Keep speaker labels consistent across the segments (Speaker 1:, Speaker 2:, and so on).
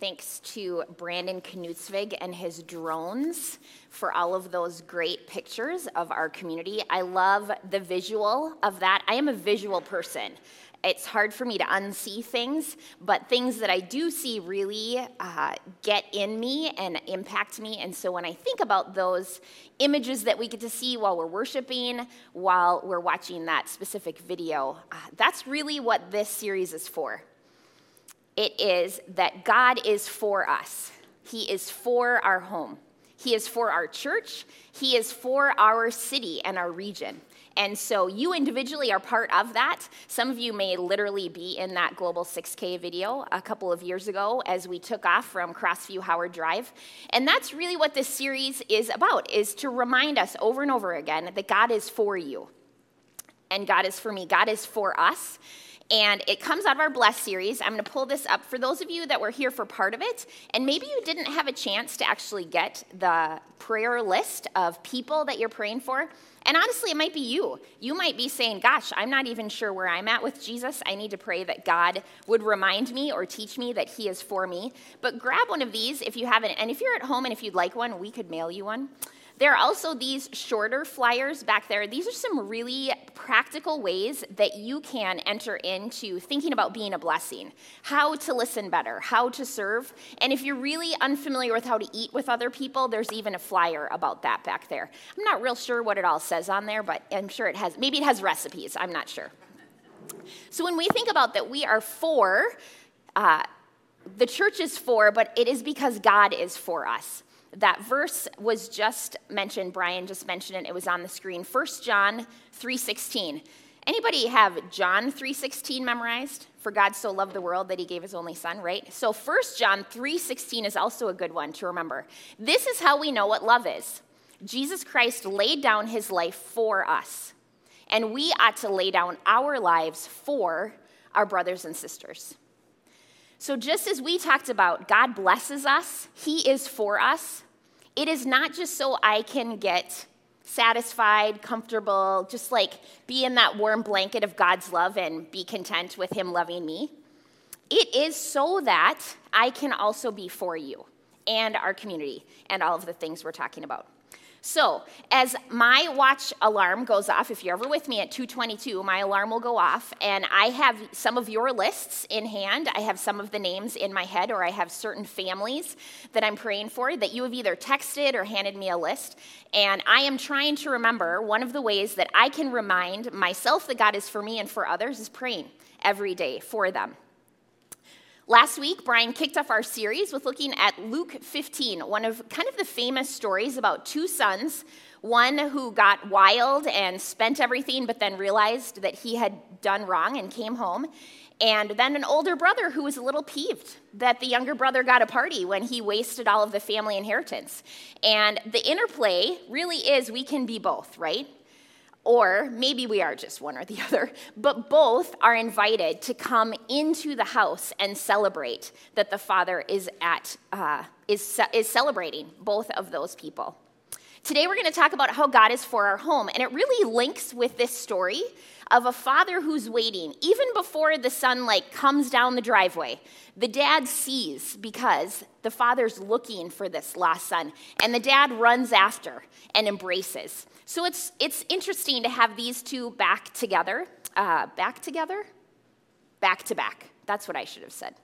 Speaker 1: Thanks to Brandon Knutsvig and his drones for all of those great pictures of our community. I love the visual of that. I am a visual person. It's hard for me to unsee things, but things that I do see really uh, get in me and impact me. And so when I think about those images that we get to see while we're worshiping, while we're watching that specific video, uh, that's really what this series is for it is that God is for us. He is for our home. He is for our church. He is for our city and our region. And so you individually are part of that. Some of you may literally be in that Global 6K video a couple of years ago as we took off from Crossview Howard Drive. And that's really what this series is about is to remind us over and over again that God is for you. And God is for me. God is for us. And it comes out of our Bless series. I'm going to pull this up for those of you that were here for part of it. And maybe you didn't have a chance to actually get the prayer list of people that you're praying for. And honestly, it might be you. You might be saying, Gosh, I'm not even sure where I'm at with Jesus. I need to pray that God would remind me or teach me that He is for me. But grab one of these if you haven't. And if you're at home and if you'd like one, we could mail you one. There are also these shorter flyers back there. These are some really practical ways that you can enter into thinking about being a blessing, how to listen better, how to serve. And if you're really unfamiliar with how to eat with other people, there's even a flyer about that back there. I'm not real sure what it all says on there, but I'm sure it has, maybe it has recipes. I'm not sure. So when we think about that, we are for, uh, the church is for, but it is because God is for us that verse was just mentioned brian just mentioned it it was on the screen. 1 john 3.16 anybody have john 3.16 memorized? For god so loved the world that he gave his only son right? So 1 john 3.16 is also a good one to remember. This is how we know what love is. Jesus christ laid down his life for us and we ought to lay down our lives for our brothers and sisters. So, just as we talked about, God blesses us, He is for us. It is not just so I can get satisfied, comfortable, just like be in that warm blanket of God's love and be content with Him loving me. It is so that I can also be for you and our community and all of the things we're talking about. So, as my watch alarm goes off, if you're ever with me at 222, my alarm will go off, and I have some of your lists in hand. I have some of the names in my head, or I have certain families that I'm praying for that you have either texted or handed me a list. And I am trying to remember one of the ways that I can remind myself that God is for me and for others is praying every day for them. Last week, Brian kicked off our series with looking at Luke 15, one of kind of the famous stories about two sons, one who got wild and spent everything, but then realized that he had done wrong and came home. And then an older brother who was a little peeved that the younger brother got a party when he wasted all of the family inheritance. And the interplay really is we can be both, right? Or maybe we are just one or the other, but both are invited to come into the house and celebrate that the Father is at uh, is is celebrating both of those people. Today we're going to talk about how God is for our home, and it really links with this story of a father who's waiting even before the son like comes down the driveway. The dad sees because the father's looking for this lost son, and the dad runs after and embraces. So it's, it's interesting to have these two back together. Uh, back together? Back to back. That's what I should have said.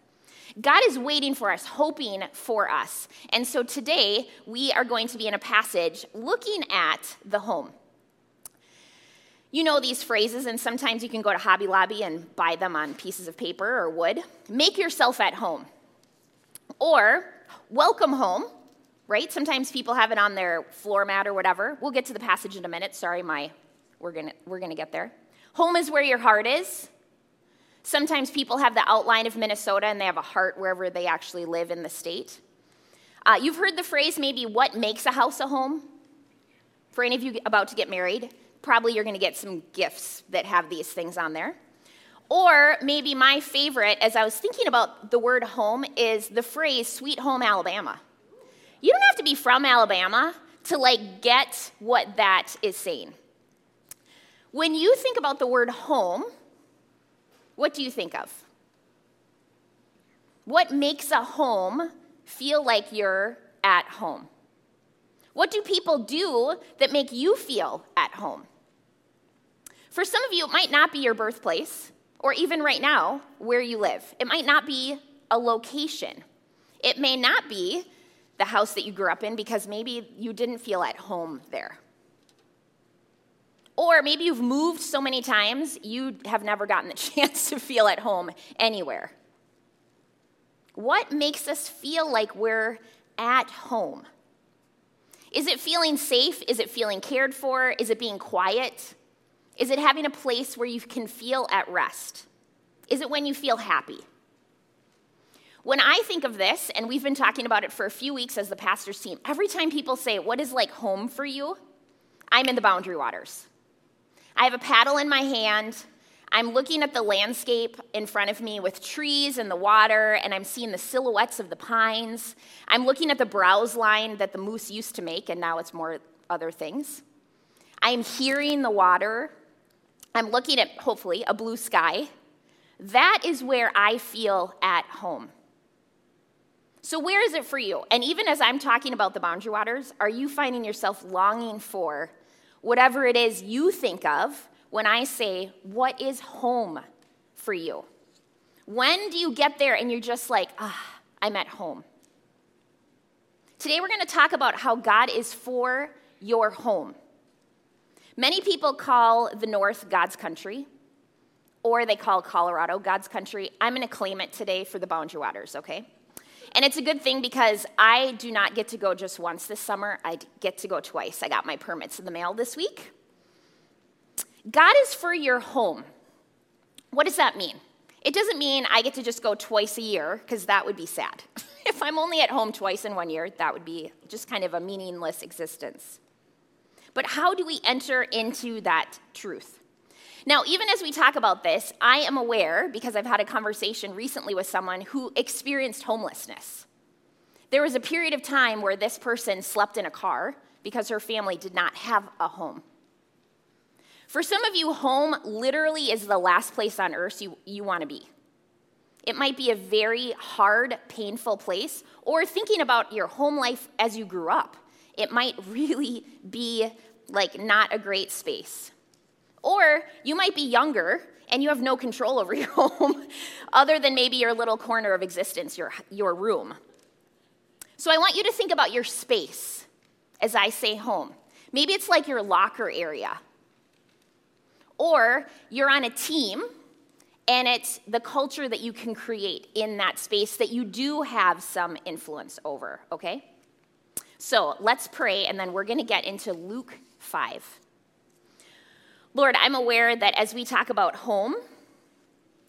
Speaker 1: God is waiting for us, hoping for us. And so today we are going to be in a passage looking at the home. You know these phrases, and sometimes you can go to Hobby Lobby and buy them on pieces of paper or wood. Make yourself at home. Or, welcome home right? Sometimes people have it on their floor mat or whatever. We'll get to the passage in a minute. Sorry, my we're to we're to get there. Home is where your heart is. Sometimes people have the outline of Minnesota and they have a heart wherever they actually live in the state. Uh, you've heard the phrase maybe what makes a house a home? For any of you about to get married, probably you're going to get some gifts that have these things on there. Or maybe my favorite, as I was thinking about the word home, is the phrase sweet home Alabama. You don't have to be from Alabama to like get what that is saying. When you think about the word home, what do you think of? What makes a home feel like you're at home? What do people do that make you feel at home? For some of you, it might not be your birthplace, or even right now, where you live. It might not be a location. It may not be the house that you grew up in because maybe you didn't feel at home there. Or maybe you've moved so many times you have never gotten the chance to feel at home anywhere. What makes us feel like we're at home? Is it feeling safe? Is it feeling cared for? Is it being quiet? Is it having a place where you can feel at rest? Is it when you feel happy? When I think of this, and we've been talking about it for a few weeks as the pastor's team, every time people say, What is like home for you? I'm in the boundary waters. I have a paddle in my hand. I'm looking at the landscape in front of me with trees and the water, and I'm seeing the silhouettes of the pines. I'm looking at the browse line that the moose used to make, and now it's more other things. I'm hearing the water I'm looking at, hopefully, a blue sky. That is where I feel at home. So, where is it for you? And even as I'm talking about the boundary waters, are you finding yourself longing for whatever it is you think of when I say, What is home for you? When do you get there and you're just like, Ah, I'm at home? Today, we're going to talk about how God is for your home. Many people call the North God's country, or they call Colorado God's country. I'm going to claim it today for the Boundary Waters, okay? And it's a good thing because I do not get to go just once this summer. I get to go twice. I got my permits in the mail this week. God is for your home. What does that mean? It doesn't mean I get to just go twice a year, because that would be sad. if I'm only at home twice in one year, that would be just kind of a meaningless existence. But how do we enter into that truth? Now, even as we talk about this, I am aware, because I've had a conversation recently with someone who experienced homelessness. There was a period of time where this person slept in a car because her family did not have a home. For some of you, home literally is the last place on earth you, you want to be. It might be a very hard, painful place, or thinking about your home life as you grew up it might really be like not a great space. Or you might be younger and you have no control over your home other than maybe your little corner of existence, your, your room. So I want you to think about your space as I say home. Maybe it's like your locker area. Or you're on a team and it's the culture that you can create in that space that you do have some influence over, okay? So let's pray, and then we're going to get into Luke 5. Lord, I'm aware that as we talk about home,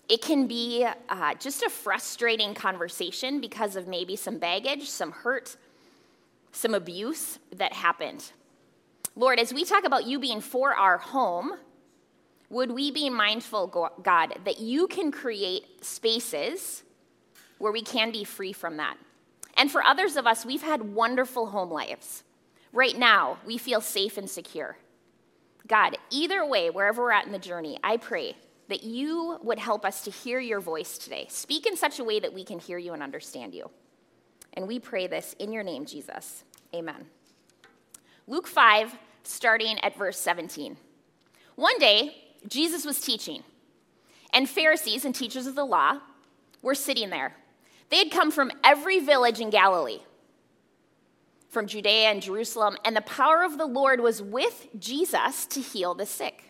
Speaker 1: it can be uh, just a frustrating conversation because of maybe some baggage, some hurt, some abuse that happened. Lord, as we talk about you being for our home, would we be mindful, God, that you can create spaces where we can be free from that? And for others of us, we've had wonderful home lives. Right now, we feel safe and secure. God, either way, wherever we're at in the journey, I pray that you would help us to hear your voice today. Speak in such a way that we can hear you and understand you. And we pray this in your name, Jesus. Amen. Luke 5, starting at verse 17. One day, Jesus was teaching, and Pharisees and teachers of the law were sitting there they had come from every village in Galilee, from Judea and Jerusalem, and the power of the Lord was with Jesus to heal the sick.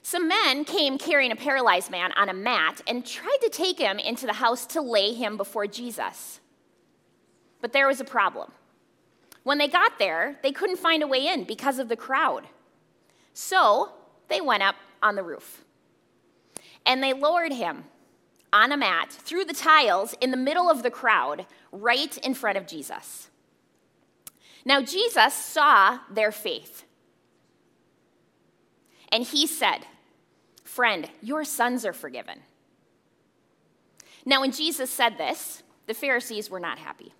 Speaker 1: Some men came carrying a paralyzed man on a mat and tried to take him into the house to lay him before Jesus. But there was a problem. When they got there, they couldn't find a way in because of the crowd. So they went up on the roof and they lowered him on a mat through the tiles in the middle of the crowd, right in front of Jesus. Now, Jesus saw their faith. And he said, Friend, your sons are forgiven. Now, when Jesus said this, the Pharisees were not happy.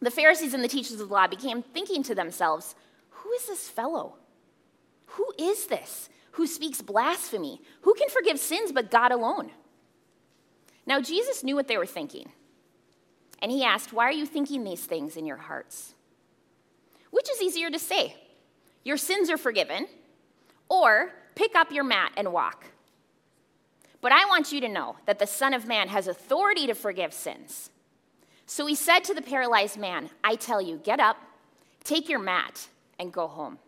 Speaker 1: The Pharisees and the teachers of the law began thinking to themselves, Who is this fellow? Who is this who speaks blasphemy? Who can forgive sins but God alone? Now, Jesus knew what they were thinking. And he asked, Why are you thinking these things in your hearts? Which is easier to say? Your sins are forgiven, or pick up your mat and walk. But I want you to know that the Son of Man has authority to forgive sins. So he said to the paralyzed man, I tell you, get up, take your mat, and go home.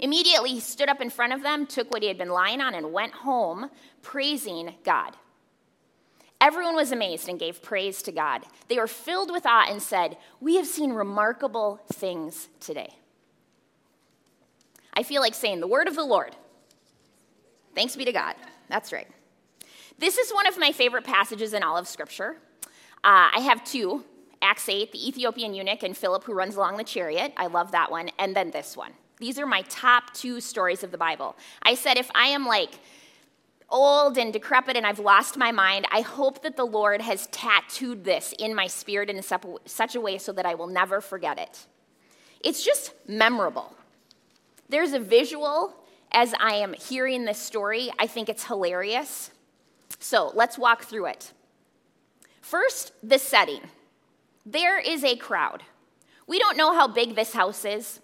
Speaker 1: Immediately, he stood up in front of them, took what he had been lying on, and went home, praising God. Everyone was amazed and gave praise to God. They were filled with awe and said, We have seen remarkable things today. I feel like saying the word of the Lord. Thanks be to God. That's right. This is one of my favorite passages in all of Scripture. Uh, I have two Acts 8, the Ethiopian eunuch, and Philip who runs along the chariot. I love that one. And then this one. These are my top two stories of the Bible. I said, if I am like old and decrepit and I've lost my mind, I hope that the Lord has tattooed this in my spirit in such a way so that I will never forget it. It's just memorable. There's a visual as I am hearing this story. I think it's hilarious. So let's walk through it. First, the setting. There is a crowd. We don't know how big this house is,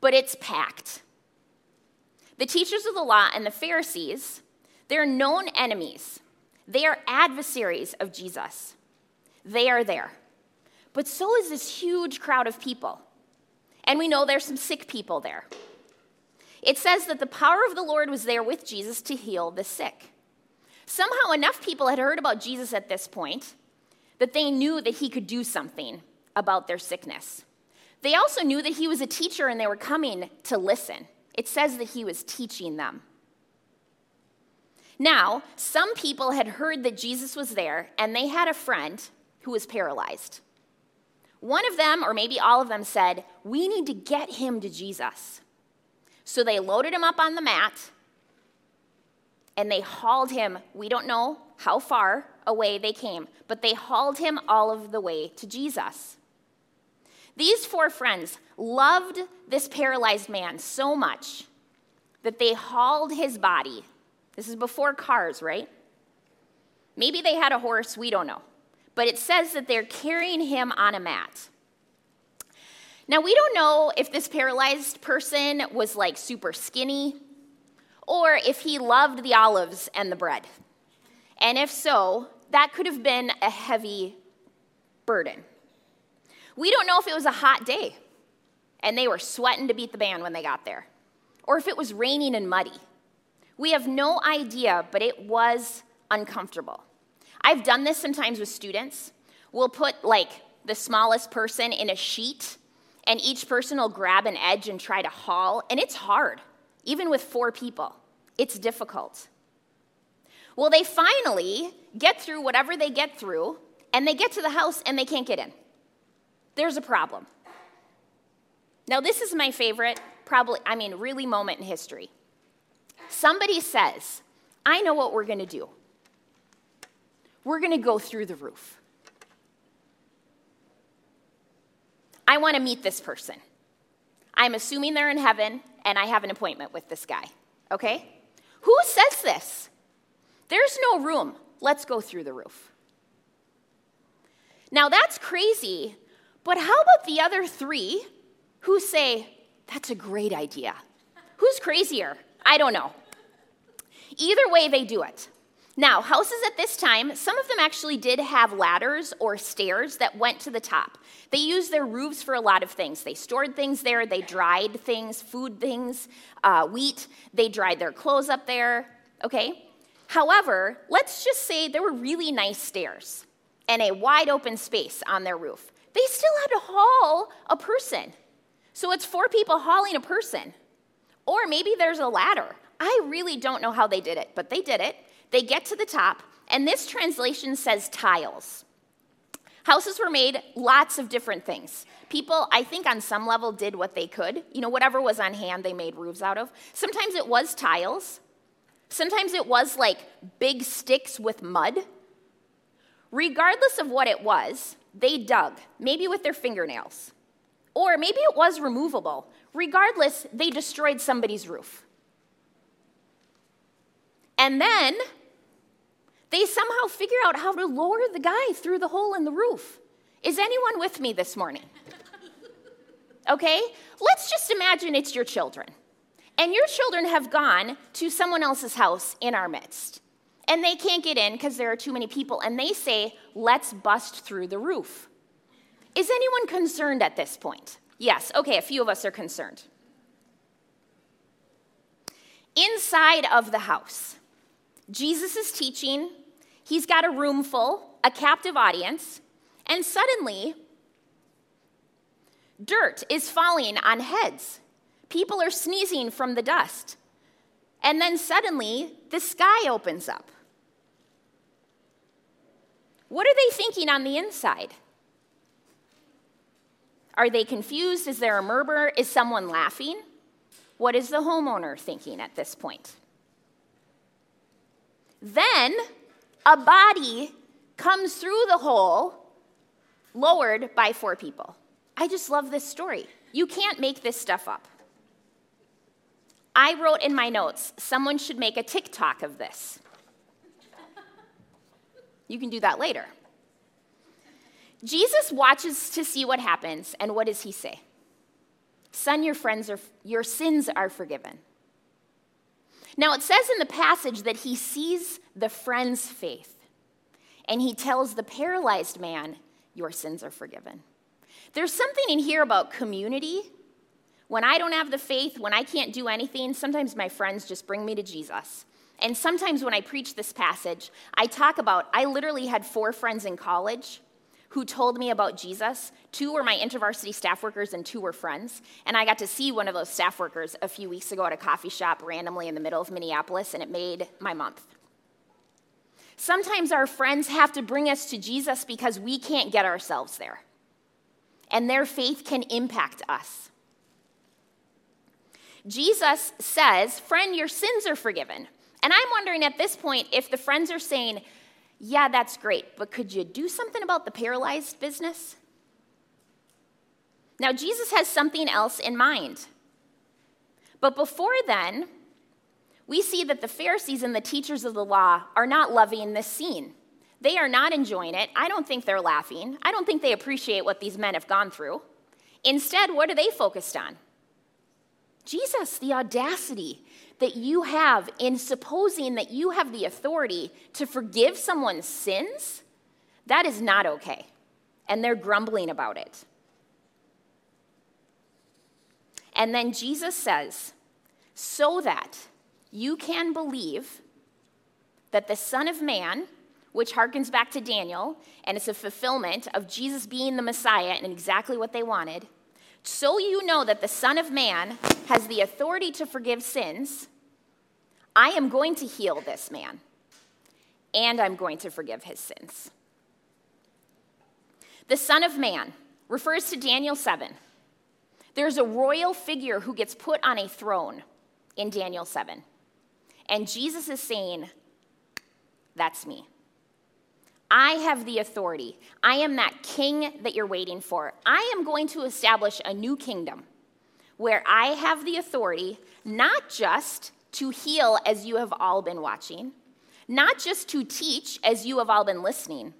Speaker 1: but it's packed. The teachers of the law and the Pharisees, they're known enemies. They are adversaries of Jesus. They are there. But so is this huge crowd of people. And we know there's some sick people there. It says that the power of the Lord was there with Jesus to heal the sick. Somehow, enough people had heard about Jesus at this point that they knew that he could do something about their sickness. They also knew that he was a teacher and they were coming to listen. It says that he was teaching them. Now, some people had heard that Jesus was there and they had a friend who was paralyzed. One of them, or maybe all of them, said, We need to get him to Jesus. So they loaded him up on the mat and they hauled him. We don't know how far away they came, but they hauled him all of the way to Jesus. These four friends loved this paralyzed man so much that they hauled his body. This is before cars, right? Maybe they had a horse, we don't know. But it says that they're carrying him on a mat. Now, we don't know if this paralyzed person was like super skinny or if he loved the olives and the bread. And if so, that could have been a heavy burden. We don't know if it was a hot day and they were sweating to beat the band when they got there, or if it was raining and muddy. We have no idea, but it was uncomfortable. I've done this sometimes with students. We'll put like the smallest person in a sheet, and each person will grab an edge and try to haul, and it's hard, even with four people. It's difficult. Well, they finally get through whatever they get through, and they get to the house and they can't get in. There's a problem. Now, this is my favorite, probably, I mean, really moment in history. Somebody says, I know what we're going to do. We're going to go through the roof. I want to meet this person. I'm assuming they're in heaven, and I have an appointment with this guy, okay? Who says this? There's no room. Let's go through the roof. Now that's crazy, but how about the other three who say, that's a great idea? Who's crazier? I don't know. Either way, they do it. Now, houses at this time, some of them actually did have ladders or stairs that went to the top. They used their roofs for a lot of things. They stored things there, they dried things, food things, uh, wheat, they dried their clothes up there, okay? However, let's just say there were really nice stairs and a wide open space on their roof. They still had to haul a person. So it's four people hauling a person. Or maybe there's a ladder. I really don't know how they did it, but they did it. They get to the top, and this translation says tiles. Houses were made lots of different things. People, I think, on some level did what they could. You know, whatever was on hand, they made roofs out of. Sometimes it was tiles, sometimes it was like big sticks with mud. Regardless of what it was, they dug, maybe with their fingernails. Or maybe it was removable. Regardless, they destroyed somebody's roof. And then They somehow figure out how to lower the guy through the hole in the roof. Is anyone with me this morning? Okay? Let's just imagine it's your children. And your children have gone to someone else's house in our midst. And they can't get in because there are too many people. And they say, let's bust through the roof. Is anyone concerned at this point? Yes, okay, a few of us are concerned. Inside of the house, Jesus is teaching. He's got a room full, a captive audience, and suddenly, dirt is falling on heads. People are sneezing from the dust. And then suddenly, the sky opens up. What are they thinking on the inside? Are they confused? Is there a murmur? Is someone laughing? What is the homeowner thinking at this point? Then a body comes through the hole, lowered by four people. I just love this story. You can't make this stuff up. I wrote in my notes, someone should make a TikTok of this. You can do that later. Jesus watches to see what happens, and what does he say? Son, your friends are your sins are forgiven. Now it says in the passage that he sees the friend's faith, and he tells the paralyzed man, Your sins are forgiven. There's something in here about community. When I don't have the faith, when I can't do anything, sometimes my friends just bring me to Jesus. And sometimes when I preach this passage, I talk about I literally had four friends in college who told me about Jesus. Two were my intervarsity staff workers, and two were friends. And I got to see one of those staff workers a few weeks ago at a coffee shop randomly in the middle of Minneapolis, and it made my month. Sometimes our friends have to bring us to Jesus because we can't get ourselves there, and their faith can impact us. Jesus says, Friend, your sins are forgiven. And I'm wondering at this point if the friends are saying, yeah, that's great, but could you do something about the paralyzed business? Now, Jesus has something else in mind. But before then, we see that the Pharisees and the teachers of the law are not loving this scene. They are not enjoying it. I don't think they're laughing. I don't think they appreciate what these men have gone through. Instead, what are they focused on? Jesus, the audacity that you have in supposing that you have the authority to forgive someone's sins, that is not okay. And they're grumbling about it. And then Jesus says, so that you can believe that the Son of Man, which harkens back to Daniel, and it's a fulfillment of Jesus being the Messiah and exactly what they wanted so you know that the Son of Man has the authority to forgive sins, I am going to heal this man, and I'm going to forgive his sins. The Son of Man refers to Daniel 7. There's a royal figure who gets put on a throne in Daniel 7. And Jesus is saying, That's me. I have the authority. I am that king that you're waiting for. I am going to establish a new kingdom where I have the authority not just to heal as you have all been watching, not just to teach as you have all been listening,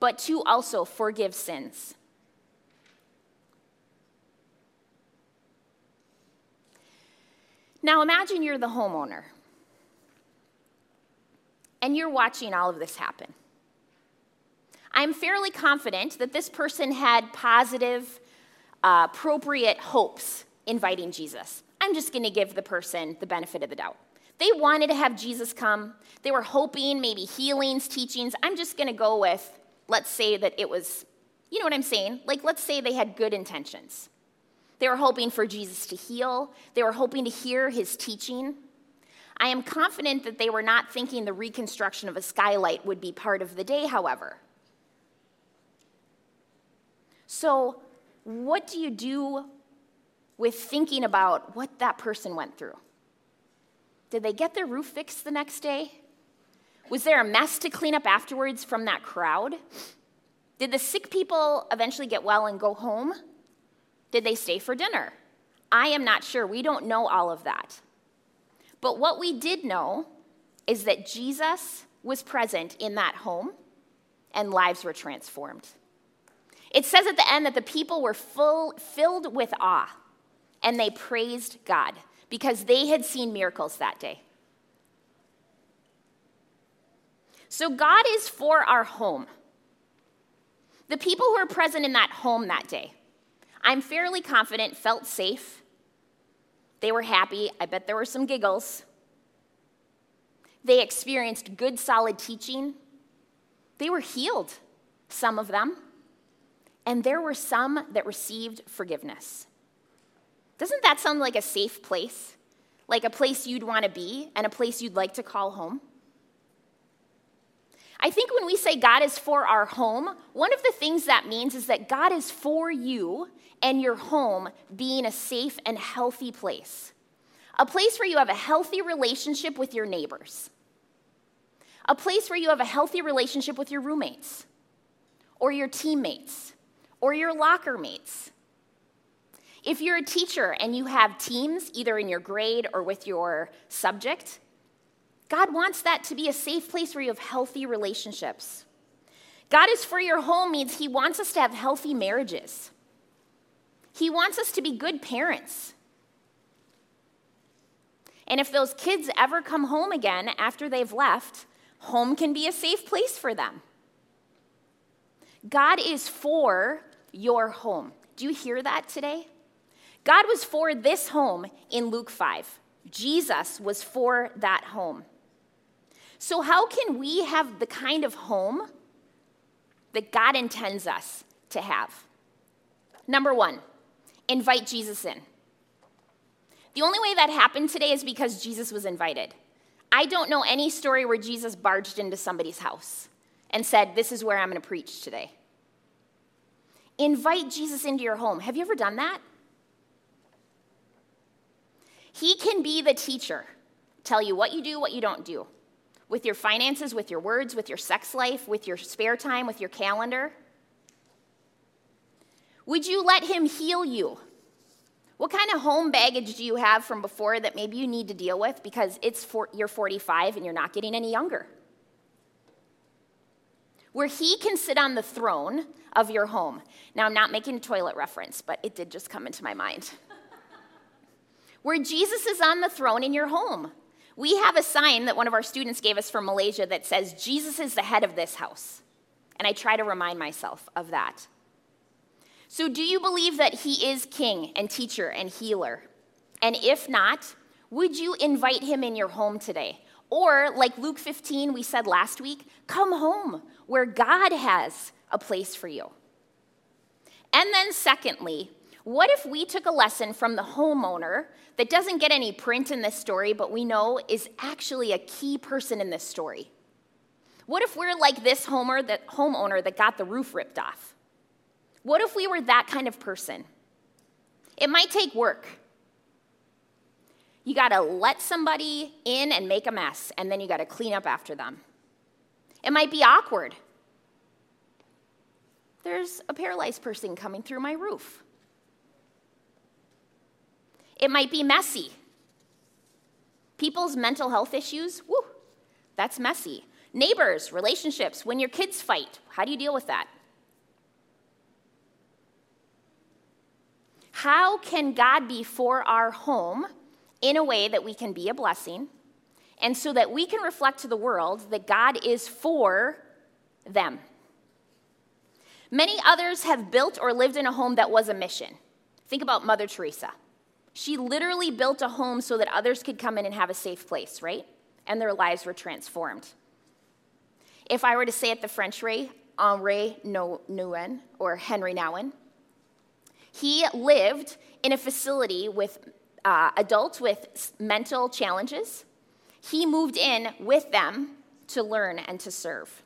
Speaker 1: but to also forgive sins. Now imagine you're the homeowner and you're watching all of this happen. I'm fairly confident that this person had positive, uh, appropriate hopes inviting Jesus. I'm just going to give the person the benefit of the doubt. They wanted to have Jesus come. They were hoping maybe healings, teachings. I'm just going to go with, let's say that it was, you know what I'm saying? Like, let's say they had good intentions. They were hoping for Jesus to heal, they were hoping to hear his teaching. I am confident that they were not thinking the reconstruction of a skylight would be part of the day, however. So, what do you do with thinking about what that person went through? Did they get their roof fixed the next day? Was there a mess to clean up afterwards from that crowd? Did the sick people eventually get well and go home? Did they stay for dinner? I am not sure. We don't know all of that. But what we did know is that Jesus was present in that home, and lives were transformed. It says at the end that the people were full, filled with awe, and they praised God because they had seen miracles that day. So, God is for our home. The people who were present in that home that day, I'm fairly confident, felt safe. They were happy. I bet there were some giggles. They experienced good, solid teaching. They were healed, some of them. And there were some that received forgiveness. Doesn't that sound like a safe place? Like a place you'd want to be and a place you'd like to call home? I think when we say God is for our home, one of the things that means is that God is for you and your home being a safe and healthy place. A place where you have a healthy relationship with your neighbors. A place where you have a healthy relationship with your roommates or your teammates or your locker mates. If you're a teacher and you have teams, either in your grade or with your subject, God wants that to be a safe place where you have healthy relationships. God is for your home means He wants us to have healthy marriages. He wants us to be good parents. And if those kids ever come home again after they've left, home can be a safe place for them. God is for your home. Do you hear that today? God was for this home in Luke 5. Jesus was for that home. So, how can we have the kind of home that God intends us to have? Number one, invite Jesus in. The only way that happened today is because Jesus was invited. I don't know any story where Jesus barged into somebody's house and said, This is where I'm going to preach today. Invite Jesus into your home. Have you ever done that? He can be the teacher, tell you what you do, what you don't do with your finances, with your words, with your sex life, with your spare time, with your calendar? Would you let Him heal you? What kind of home baggage do you have from before that maybe you need to deal with because it's for, you're 45 and you're not getting any younger? Where He can sit on the throne of your home. Now, I'm not making a toilet reference, but it did just come into my mind. Where Jesus is on the throne in your home. We have a sign that one of our students gave us from Malaysia that says, Jesus is the head of this house. And I try to remind myself of that. So, do you believe that he is king and teacher and healer? And if not, would you invite him in your home today? Or, like Luke 15, we said last week, come home where God has a place for you. And then, secondly, what if we took a lesson from the homeowner that doesn't get any print in this story, but we know is actually a key person in this story? What if we're like this homer homeowner that got the roof ripped off? What if we were that kind of person? It might take work. You got to let somebody in and make a mess, and then you got to clean up after them. It might be awkward. There's a paralyzed person coming through my roof. It might be messy. People's mental health issues, whoo, that's messy. Neighbors, relationships, when your kids fight, how do you deal with that? How can God be for our home in a way that we can be a blessing and so that we can reflect to the world that God is for them? Many others have built or lived in a home that was a mission. Think about Mother Teresa. She literally built a home so that others could come in and have a safe place, right? And their lives were transformed. If I were to say it the French way, Henri Nouwen, or Henry Nouwen, he lived in a facility with uh, adults with mental challenges. He moved in with them to learn and to serve.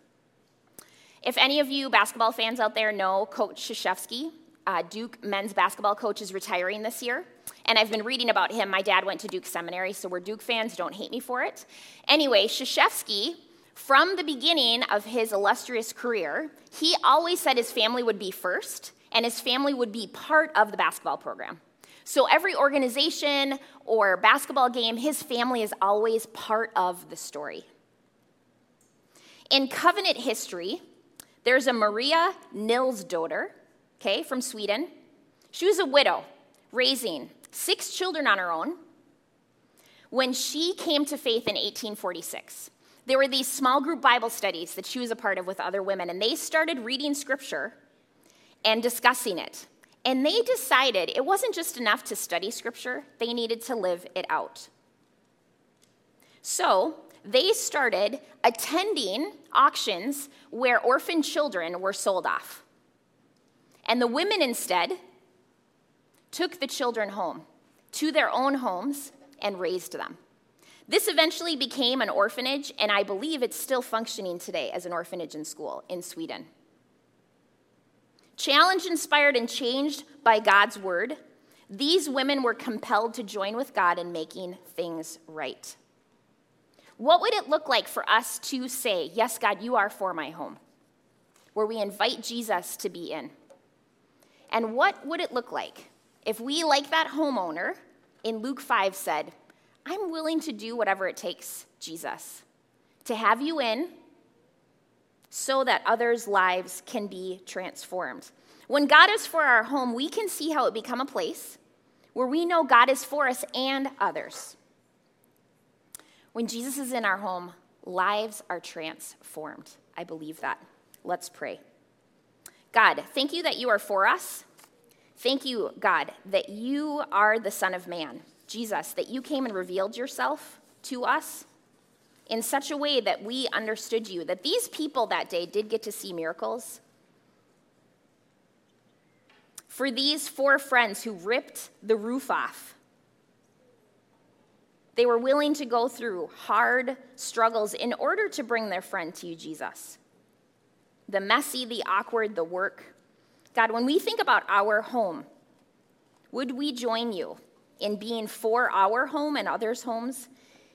Speaker 1: If any of you basketball fans out there know Coach Krzyzewski, uh, Duke men's basketball coach, is retiring this year and I've been reading about him. My dad went to Duke Seminary, so we're Duke fans. Don't hate me for it. Anyway, Krzyzewski, from the beginning of his illustrious career, he always said his family would be first, and his family would be part of the basketball program. So every organization or basketball game, his family is always part of the story. In covenant history, there's a Maria Nilsdotter, okay, from Sweden. She was a widow, raising six children on her own when she came to faith in 1846. There were these small group Bible studies that she was a part of with other women, and they started reading scripture and discussing it. And they decided it wasn't just enough to study scripture, they needed to live it out. So they started attending auctions where orphan children were sold off. And the women instead took the children home to their own homes and raised them. This eventually became an orphanage, and I believe it's still functioning today as an orphanage and school in Sweden. Challenged, inspired, and changed by God's word, these women were compelled to join with God in making things right. What would it look like for us to say, Yes, God, you are for my home, where we invite Jesus to be in? And what would it look like if we, like that homeowner in Luke 5, said, I'm willing to do whatever it takes, Jesus, to have you in so that others' lives can be transformed. When God is for our home, we can see how it become a place where we know God is for us and others. When Jesus is in our home, lives are transformed. I believe that. Let's pray. God, thank you that you are for us. Thank you, God, that you are the Son of Man, Jesus, that you came and revealed yourself to us in such a way that we understood you, that these people that day did get to see miracles. For these four friends who ripped the roof off they were willing to go through hard struggles in order to bring their friend to you, Jesus. The messy, the awkward, the work. God, when we think about our home, would we join you in being for our home and others' homes?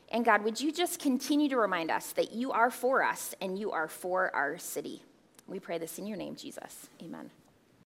Speaker 1: And God, would you just continue to remind us that you are for us and you are for our city? We pray this in your name, Jesus. Amen.